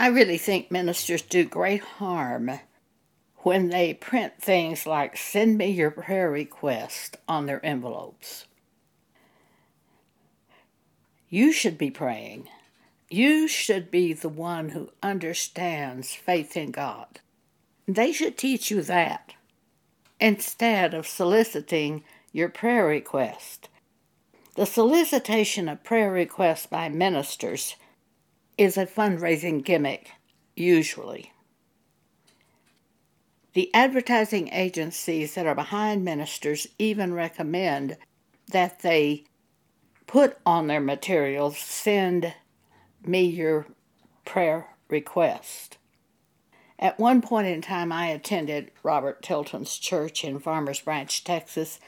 I really think ministers do great harm when they print things like send me your prayer request on their envelopes. You should be praying. You should be the one who understands faith in God. They should teach you that instead of soliciting your prayer request. The solicitation of prayer requests by ministers is a fundraising gimmick, usually. The advertising agencies that are behind ministers even recommend that they put on their materials send me your prayer request. At one point in time, I attended Robert Tilton's church in Farmers Branch, Texas,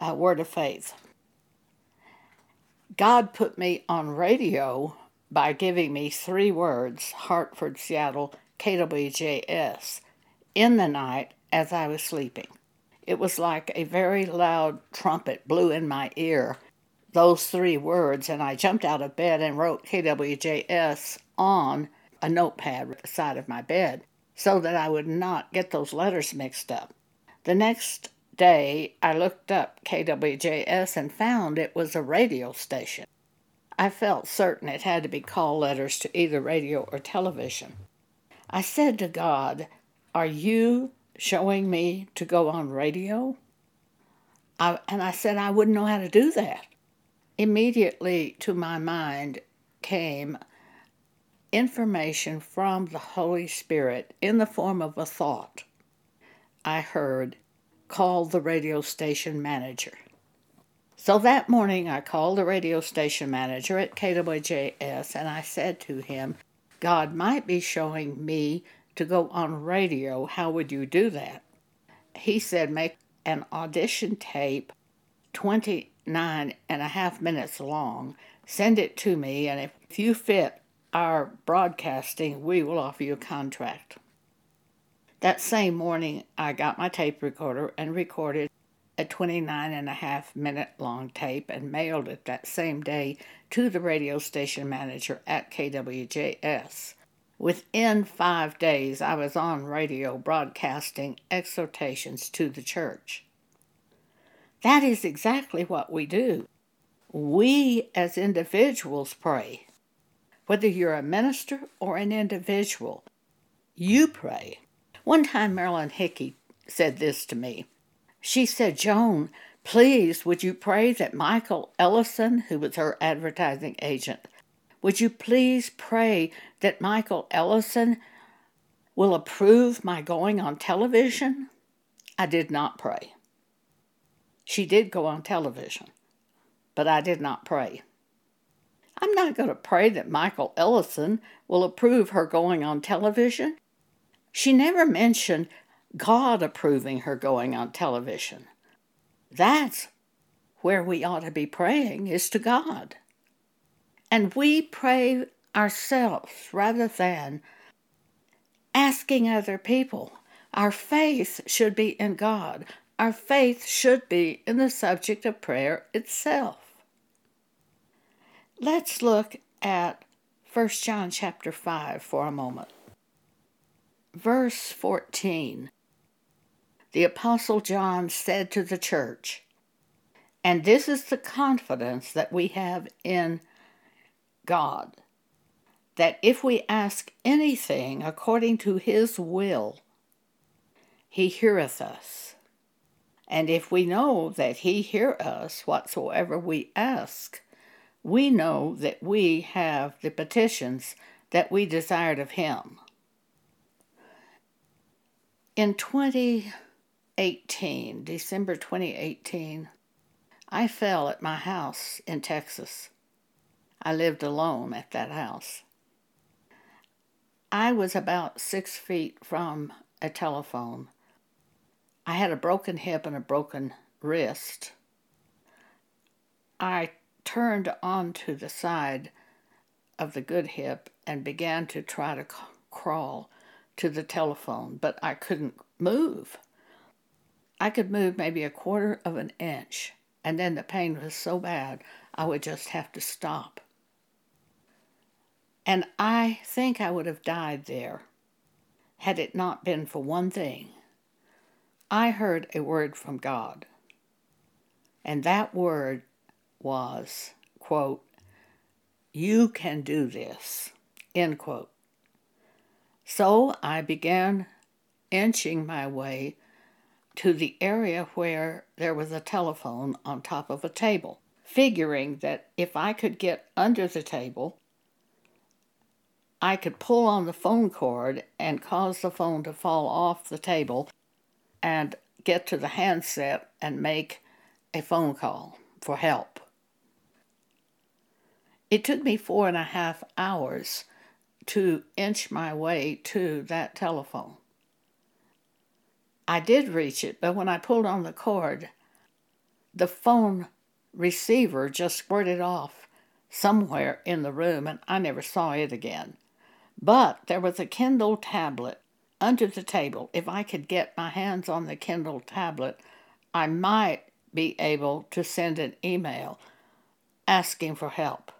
uh, Word of Faith. God put me on radio by giving me three words Hartford, Seattle, KWJS in the night as I was sleeping. It was like a very loud trumpet blew in my ear those three words, and I jumped out of bed and wrote KWJS on a notepad at the side of my bed so that I would not get those letters mixed up. The next day, I looked up KWJS and found it was a radio station. I felt certain it had to be call letters to either radio or television. I said to God, Are you showing me to go on radio? I, and I said I wouldn't know how to do that. Immediately to my mind came information from the Holy Spirit in the form of a thought. I heard, call the radio station manager. So that morning I called the radio station manager at KWJS and I said to him, God might be showing me to go on radio. How would you do that? He said, make an audition tape 29 and a half minutes long, send it to me, and if you fit our broadcasting, we will offer you a contract. That same morning, I got my tape recorder and recorded a 29 and a half minute long tape and mailed it that same day to the radio station manager at KWJS. Within five days, I was on radio broadcasting exhortations to the church. That is exactly what we do. We as individuals pray. Whether you're a minister or an individual, you pray. One time, Marilyn Hickey said this to me. She said, Joan, please, would you pray that Michael Ellison, who was her advertising agent, would you please pray that Michael Ellison will approve my going on television? I did not pray. She did go on television, but I did not pray. I'm not going to pray that Michael Ellison will approve her going on television. She never mentioned God approving her going on television. That's where we ought to be praying, is to God. And we pray ourselves rather than asking other people. Our faith should be in God. Our faith should be in the subject of prayer itself. Let's look at 1 John chapter 5 for a moment. Verse 14 the Apostle John said to the church, and this is the confidence that we have in God, that if we ask anything according to his will, he heareth us. And if we know that he hear us whatsoever we ask, we know that we have the petitions that we desired of him. In 20 18, December 2018, I fell at my house in Texas. I lived alone at that house. I was about six feet from a telephone. I had a broken hip and a broken wrist. I turned onto the side of the good hip and began to try to crawl to the telephone, but I couldn't move. I could move maybe a quarter of an inch, and then the pain was so bad I would just have to stop. And I think I would have died there had it not been for one thing. I heard a word from God, and that word was, quote, You can do this, end quote. So I began inching my way to the area where there was a telephone on top of a table, figuring that if I could get under the table, I could pull on the phone cord and cause the phone to fall off the table and get to the handset and make a phone call for help. It took me four and a half hours to inch my way to that telephone. I did reach it, but when I pulled on the cord, the phone receiver just squirted off somewhere in the room and I never saw it again. But there was a Kindle tablet under the table. If I could get my hands on the Kindle tablet, I might be able to send an email asking for help.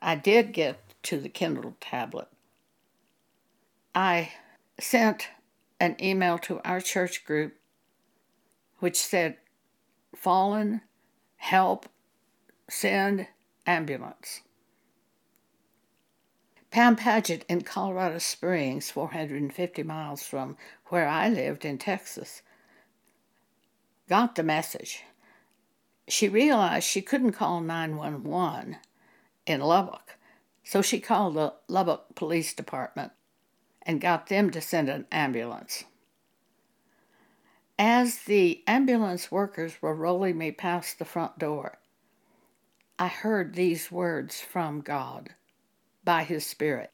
I did get to the Kindle tablet. I sent an email to our church group which said, Fallen, help, send ambulance. Pam Paget in Colorado Springs, 450 miles from where I lived in Texas, got the message. She realized she couldn't call 911 in Lubbock, so she called the Lubbock Police Department and got them to send an ambulance. As the ambulance workers were rolling me past the front door, I heard these words from God by His Spirit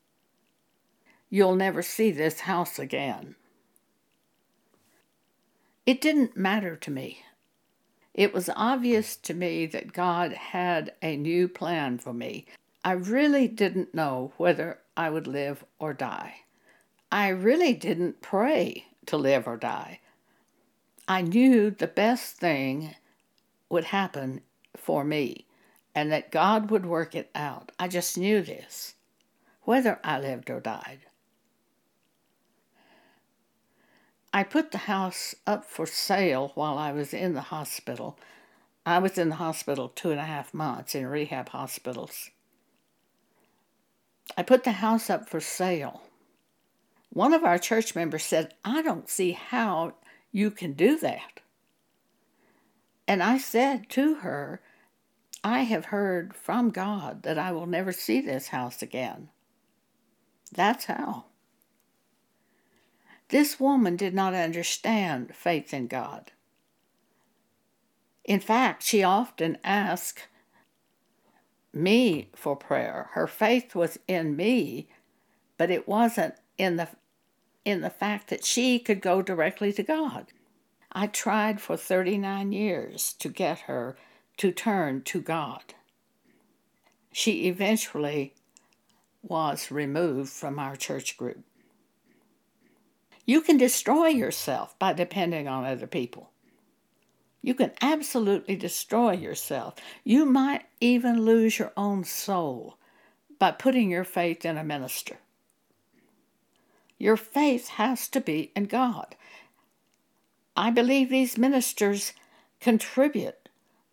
You'll never see this house again. It didn't matter to me. It was obvious to me that God had a new plan for me. I really didn't know whether I would live or die. I really didn't pray to live or die. I knew the best thing would happen for me and that God would work it out. I just knew this, whether I lived or died. I put the house up for sale while I was in the hospital. I was in the hospital two and a half months in rehab hospitals. I put the house up for sale one of our church members said, I don't see how you can do that. And I said to her, I have heard from God that I will never see this house again. That's how. This woman did not understand faith in God. In fact, she often asked me for prayer. Her faith was in me, but it wasn't in the in the fact that she could go directly to God. I tried for 39 years to get her to turn to God. She eventually was removed from our church group. You can destroy yourself by depending on other people. You can absolutely destroy yourself. You might even lose your own soul by putting your faith in a minister. Your faith has to be in God. I believe these ministers contribute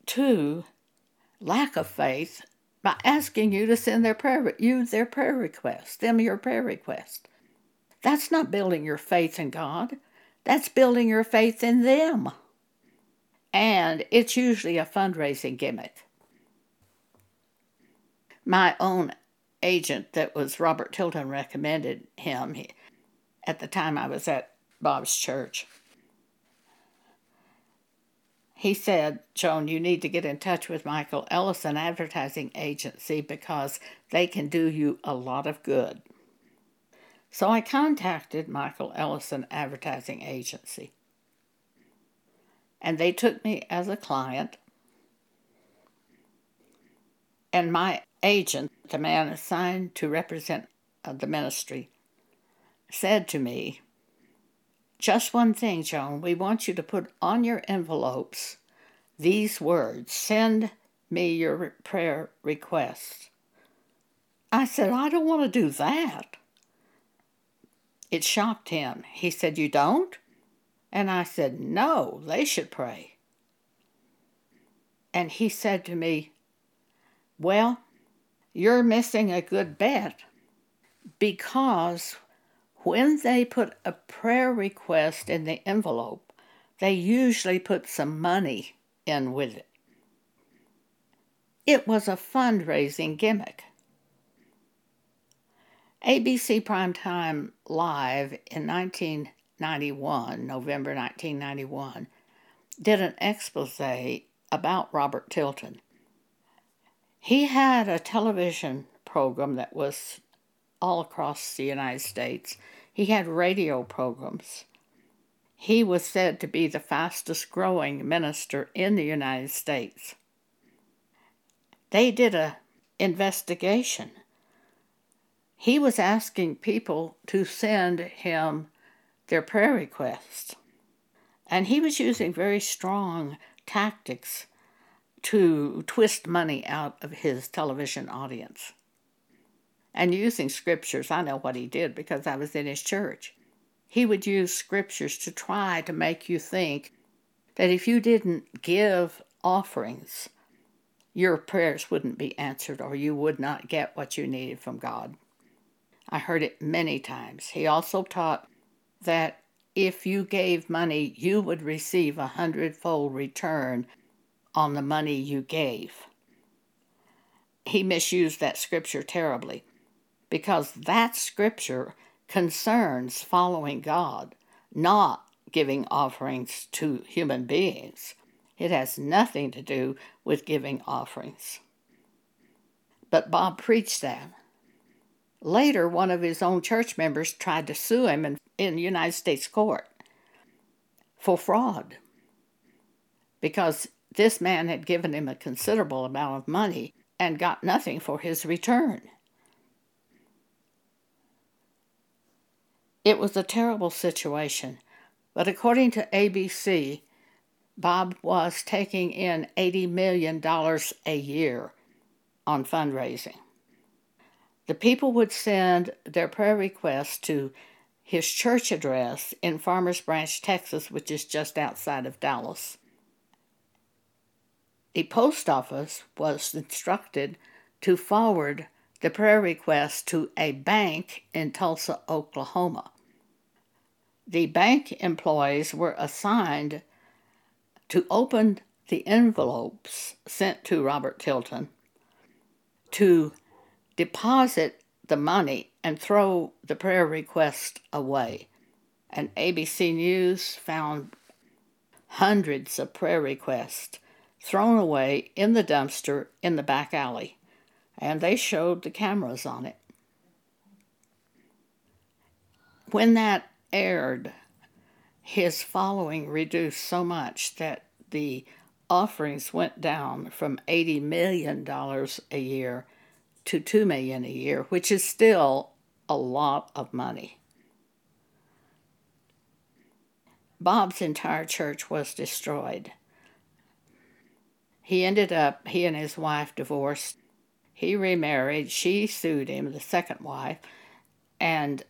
to lack of faith by asking you to send their prayer you their prayer request, them your prayer request. That's not building your faith in God. That's building your faith in them. And it's usually a fundraising gimmick. My own agent that was Robert Tilton recommended him. He, at the time I was at Bob's church. He said, Joan, you need to get in touch with Michael Ellison Advertising Agency because they can do you a lot of good. So I contacted Michael Ellison Advertising Agency. And they took me as a client. And my agent, the man assigned to represent uh, the ministry, said to me, Just one thing, Joan, we want you to put on your envelopes these words Send me your prayer requests. I said, I don't want to do that. It shocked him. He said, You don't? And I said, No, they should pray. And he said to me, Well, you're missing a good bet because when they put a prayer request in the envelope, they usually put some money in with it. It was a fundraising gimmick. ABC Primetime Live in 1991, November 1991, did an expose about Robert Tilton. He had a television program that was all across the United States. He had radio programs. He was said to be the fastest growing minister in the United States. They did a investigation. He was asking people to send him their prayer requests. And he was using very strong tactics to twist money out of his television audience. And using scriptures, I know what he did because I was in his church he would use scriptures to try to make you think that if you didn't give offerings, your prayers wouldn't be answered or you would not get what you needed from God. I heard it many times. He also taught that if you gave money, you would receive a hundredfold return on the money you gave. He misused that scripture terribly because that scripture concerns following God, not giving offerings to human beings. It has nothing to do with giving offerings. But Bob preached that. Later, one of his own church members tried to sue him in, in United States court for fraud because this man had given him a considerable amount of money and got nothing for his return. It was a terrible situation, but according to ABC, Bob was taking in $80 million a year on fundraising. The people would send their prayer requests to his church address in Farmers Branch, Texas, which is just outside of Dallas. The post office was instructed to forward the prayer request to a bank in Tulsa, Oklahoma the bank employees were assigned to open the envelopes sent to Robert Tilton to deposit the money and throw the prayer request away. And ABC News found hundreds of prayer requests thrown away in the dumpster in the back alley, and they showed the cameras on it. When that aired, his following reduced so much that the offerings went down from $80 million a year to 2 million a year, which is still a lot of money. Bob's entire church was destroyed. He ended up, he and his wife divorced. He remarried. She sued him, the second wife, and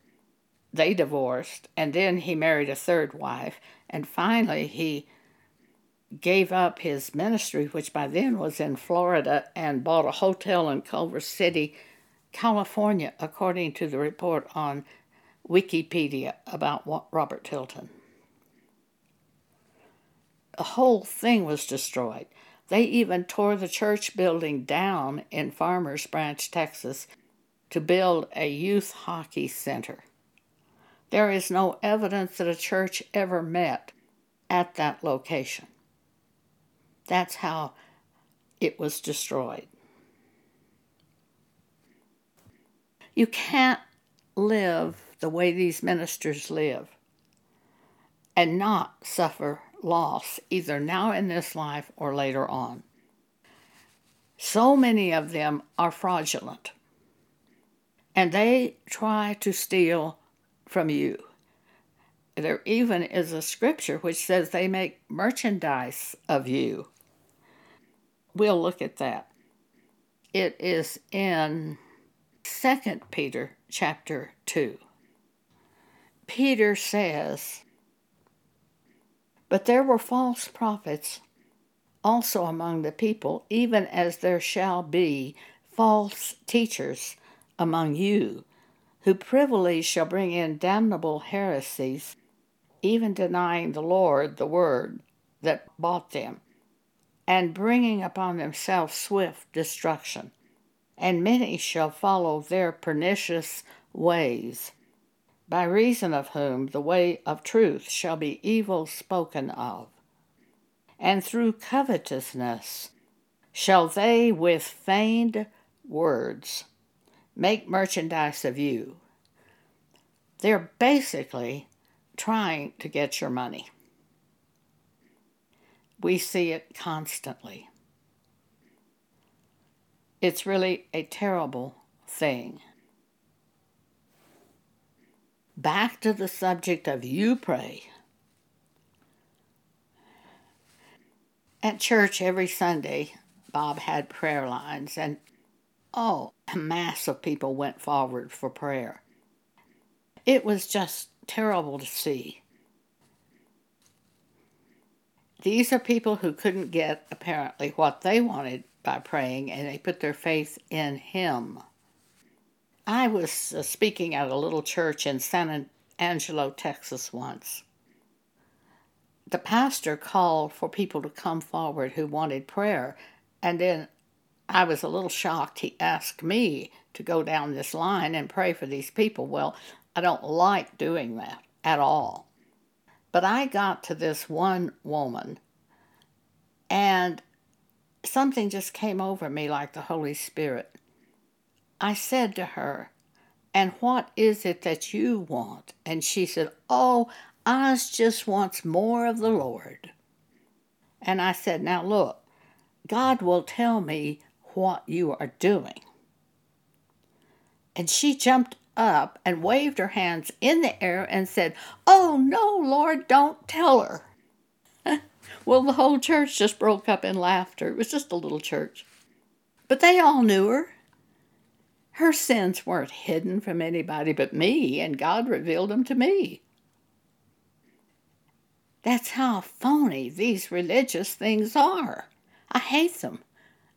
they divorced, and then he married a third wife, and finally he gave up his ministry, which by then was in Florida, and bought a hotel in Culver City, California, according to the report on Wikipedia about Robert Tilton. The whole thing was destroyed. They even tore the church building down in Farmers Branch, Texas, to build a youth hockey center. There is no evidence that a church ever met at that location. That's how it was destroyed. You can't live the way these ministers live and not suffer loss either now in this life or later on. So many of them are fraudulent and they try to steal from you. There even is a scripture which says they make merchandise of you. We'll look at that. It is in 2 Peter chapter 2. Peter says, But there were false prophets also among the people, even as there shall be false teachers among you, who privily shall bring in damnable heresies, even denying the Lord the word that bought them, and bringing upon themselves swift destruction. And many shall follow their pernicious ways, by reason of whom the way of truth shall be evil spoken of and through covetousness shall they with feigned words make merchandise of you. They're basically trying to get your money. We see it constantly. It's really a terrible thing. Back to the subject of you pray. At church every Sunday, Bob had prayer lines, and oh, a mass of people went forward for prayer. It was just terrible to see. These are people who couldn't get apparently what they wanted by praying, and they put their faith in Him. I was uh, speaking at a little church in San Angelo, Texas once the pastor called for people to come forward who wanted prayer. And then I was a little shocked. He asked me to go down this line and pray for these people. Well, I don't like doing that at all. But I got to this one woman, and something just came over me like the Holy Spirit. I said to her, And what is it that you want? And she said, Oh, I just wants more of the Lord. And I said, Now look, God will tell me what you are doing. And she jumped up and waved her hands in the air and said, Oh, no, Lord, don't tell her. well, the whole church just broke up in laughter. It was just a little church. But they all knew her. Her sins weren't hidden from anybody but me, and God revealed them to me. That's how phony these religious things are. I hate them.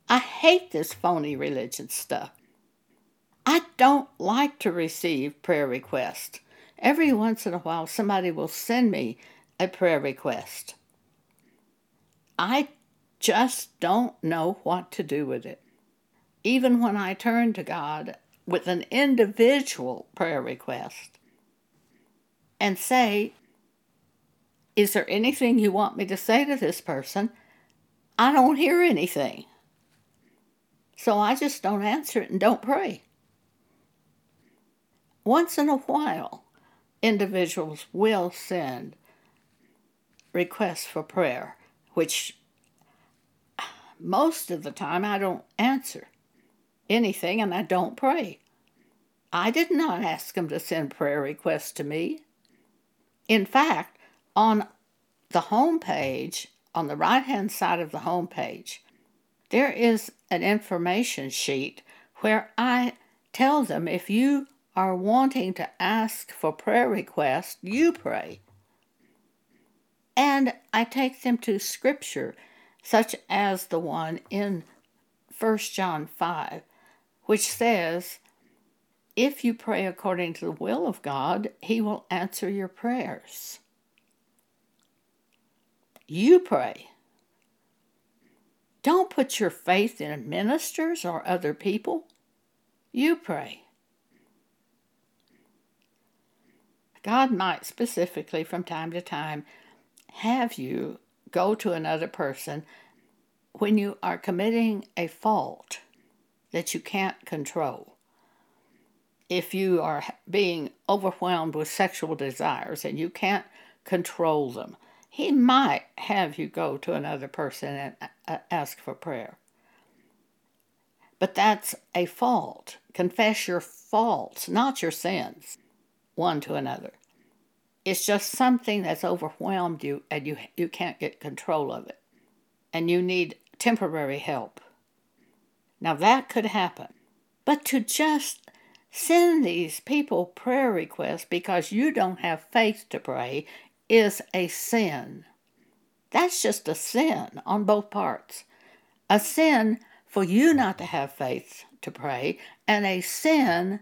I hate this phony religion stuff. I don't like to receive prayer requests. Every once in a while, somebody will send me a prayer request. I just don't know what to do with it. Even when I turn to God with an individual prayer request and say, is there anything you want me to say to this person? I don't hear anything. So I just don't answer it and don't pray. Once in a while, individuals will send requests for prayer, which most of the time I don't answer anything and I don't pray. I did not ask them to send prayer requests to me. In fact, on the home page, on the right hand side of the home page, there is an information sheet where I tell them if you are wanting to ask for prayer requests, you pray. And I take them to scripture, such as the one in 1 John 5, which says, If you pray according to the will of God, He will answer your prayers. You pray. Don't put your faith in ministers or other people. You pray. God might specifically, from time to time, have you go to another person when you are committing a fault that you can't control. If you are being overwhelmed with sexual desires and you can't control them, he might have you go to another person and ask for prayer. But that's a fault. Confess your faults, not your sins, one to another. It's just something that's overwhelmed you and you, you can't get control of it. And you need temporary help. Now that could happen. But to just send these people prayer requests because you don't have faith to pray is a sin. That's just a sin on both parts. A sin for you not to have faith to pray, and a sin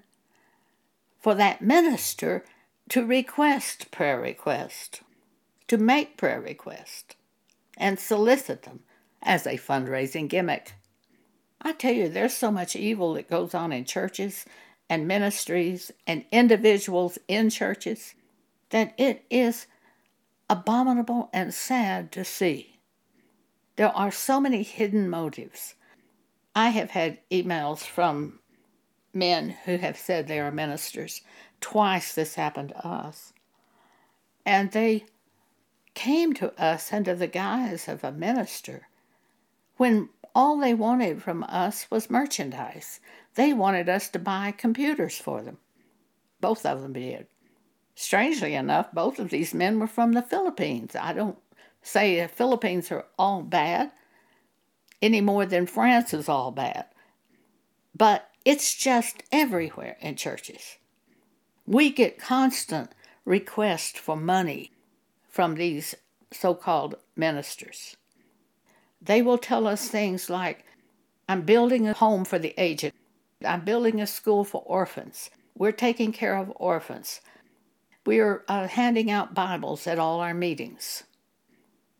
for that minister to request prayer request, to make prayer request, and solicit them as a fundraising gimmick. I tell you, there's so much evil that goes on in churches and ministries and individuals in churches that it is abominable and sad to see. There are so many hidden motives. I have had emails from men who have said they are ministers. Twice this happened to us. And they came to us under the guise of a minister when all they wanted from us was merchandise. They wanted us to buy computers for them. Both of them did. Strangely enough, both of these men were from the Philippines. I don't say the Philippines are all bad any more than France is all bad. But it's just everywhere in churches. We get constant requests for money from these so called ministers. They will tell us things like, I'm building a home for the aged. I'm building a school for orphans. We're taking care of orphans. We are uh, handing out Bibles at all our meetings.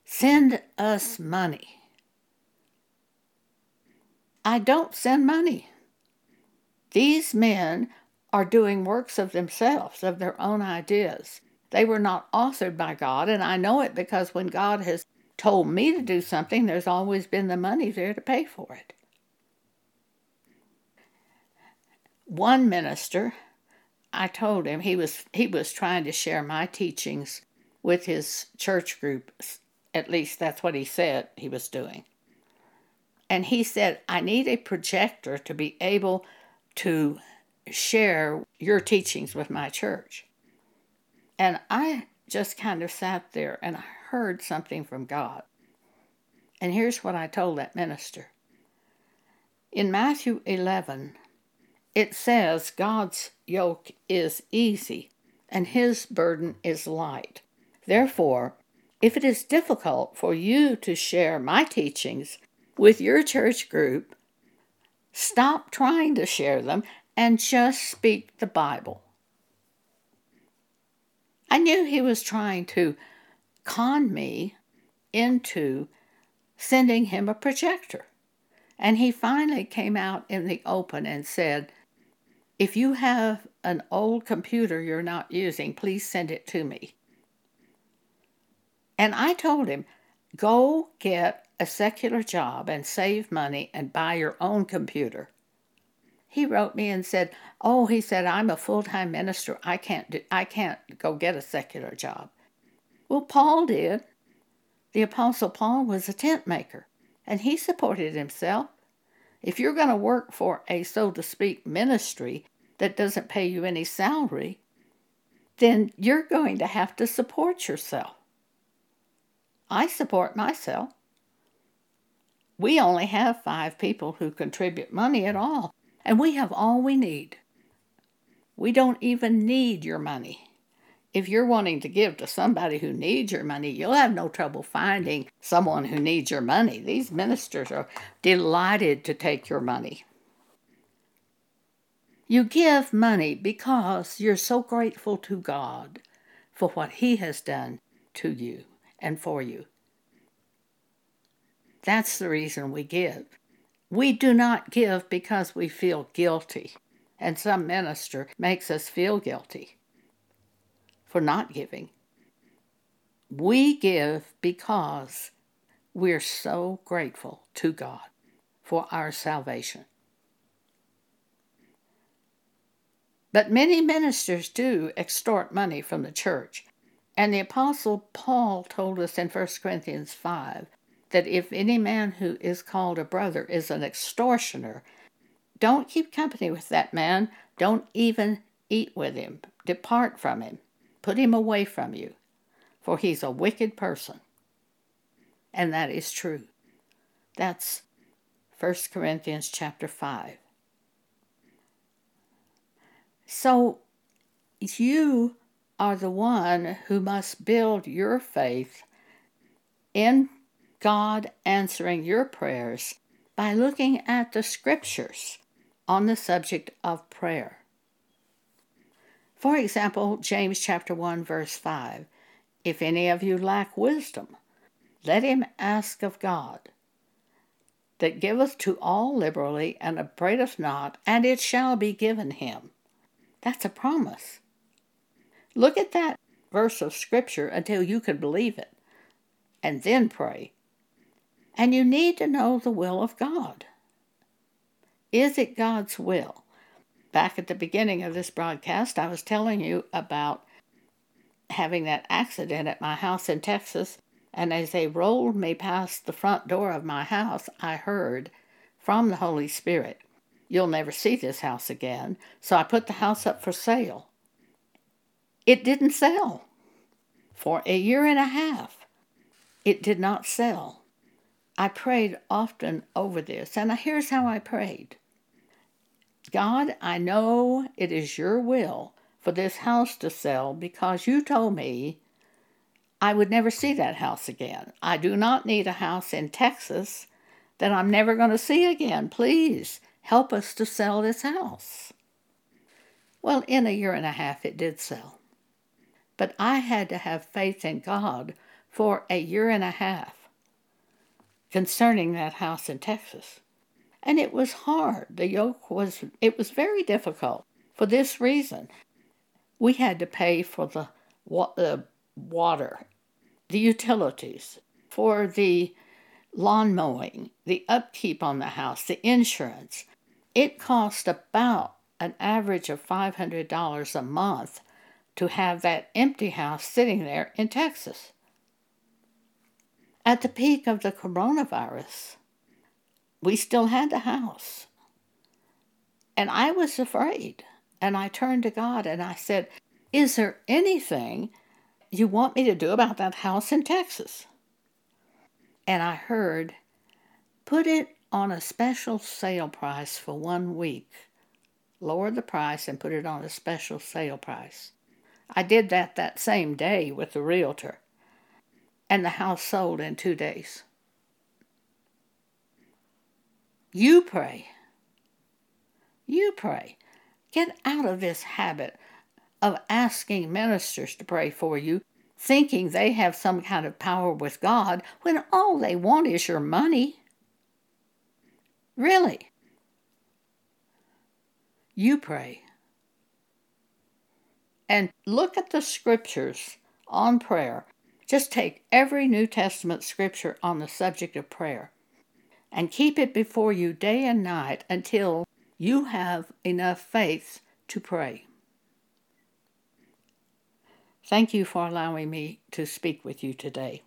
Send us money. I don't send money. These men are doing works of themselves, of their own ideas. They were not authored by God, and I know it because when God has told me to do something, there's always been the money there to pay for it. One minister, I told him he was he was trying to share my teachings with his church group. At least that's what he said he was doing. And he said, I need a projector to be able to share your teachings with my church. And I just kind of sat there and I heard something from God. And here's what I told that minister. In Matthew 11, it says God's yoke is easy and his burden is light. Therefore, if it is difficult for you to share my teachings with your church group, stop trying to share them and just speak the Bible. I knew he was trying to con me into sending him a projector. And he finally came out in the open and said, If you have an old computer you're not using, please send it to me. And I told him, Go get a secular job and save money and buy your own computer. He wrote me and said, "Oh, he said I'm a full-time minister. I can't do, I can't go get a secular job." Well, Paul did. The Apostle Paul was a tent maker, and he supported himself. If you're going to work for a, so to speak, ministry that doesn't pay you any salary, then you're going to have to support yourself. I support myself. We only have five people who contribute money at all, and we have all we need. We don't even need your money if you're wanting to give to somebody who needs your money, you'll have no trouble finding someone who needs your money. These ministers are delighted to take your money. You give money because you're so grateful to God for what He has done to you and for you. That's the reason we give. We do not give because we feel guilty, and some minister makes us feel guilty for not giving. We give because we're so grateful to God for our salvation. But many ministers do extort money from the church. And the Apostle Paul told us in 1 Corinthians 5 that if any man who is called a brother is an extortioner, don't keep company with that man. Don't even eat with him. Depart from him. Put him away from you, for he's a wicked person. And that is true. That's 1 Corinthians chapter 5. So you are the one who must build your faith in God answering your prayers by looking at the scriptures on the subject of prayer. For example, James chapter 1 verse 5, if any of you lack wisdom, let him ask of God, that giveth to all liberally and upbraideth not, and it shall be given him. That's a promise. Look at that verse of Scripture until you can believe it, and then pray. And you need to know the will of God. Is it God's will? Back at the beginning of this broadcast, I was telling you about having that accident at my house in Texas, and as they rolled me past the front door of my house, I heard from the Holy Spirit, You'll never see this house again. So I put the house up for sale. It didn't sell. For a year and a half, it did not sell. I prayed often over this, and here's how I prayed God, I know it is your will for this house to sell because you told me I would never see that house again. I do not need a house in Texas that I'm never going to see again. Please help us to sell this house. Well, in a year and a half, it did sell. But I had to have faith in God for a year and a half concerning that house in Texas. And it was hard. The yoke was, it was very difficult for this reason. We had to pay for the, the water, the utilities, for the lawn mowing, the upkeep on the house, the insurance. It cost about an average of $500 a month to have that empty house sitting there in Texas. At the peak of the coronavirus, we still had the house. And I was afraid. And I turned to God and I said, Is there anything you want me to do about that house in Texas? And I heard, Put it on a special sale price for one week. Lower the price and put it on a special sale price. I did that that same day with the realtor, and the house sold in two days. You pray. You pray. Get out of this habit of asking ministers to pray for you, thinking they have some kind of power with God when all they want is your money. Really. You pray and look at the scriptures on prayer. Just take every New Testament scripture on the subject of prayer and keep it before you day and night until you have enough faith to pray. Thank you for allowing me to speak with you today.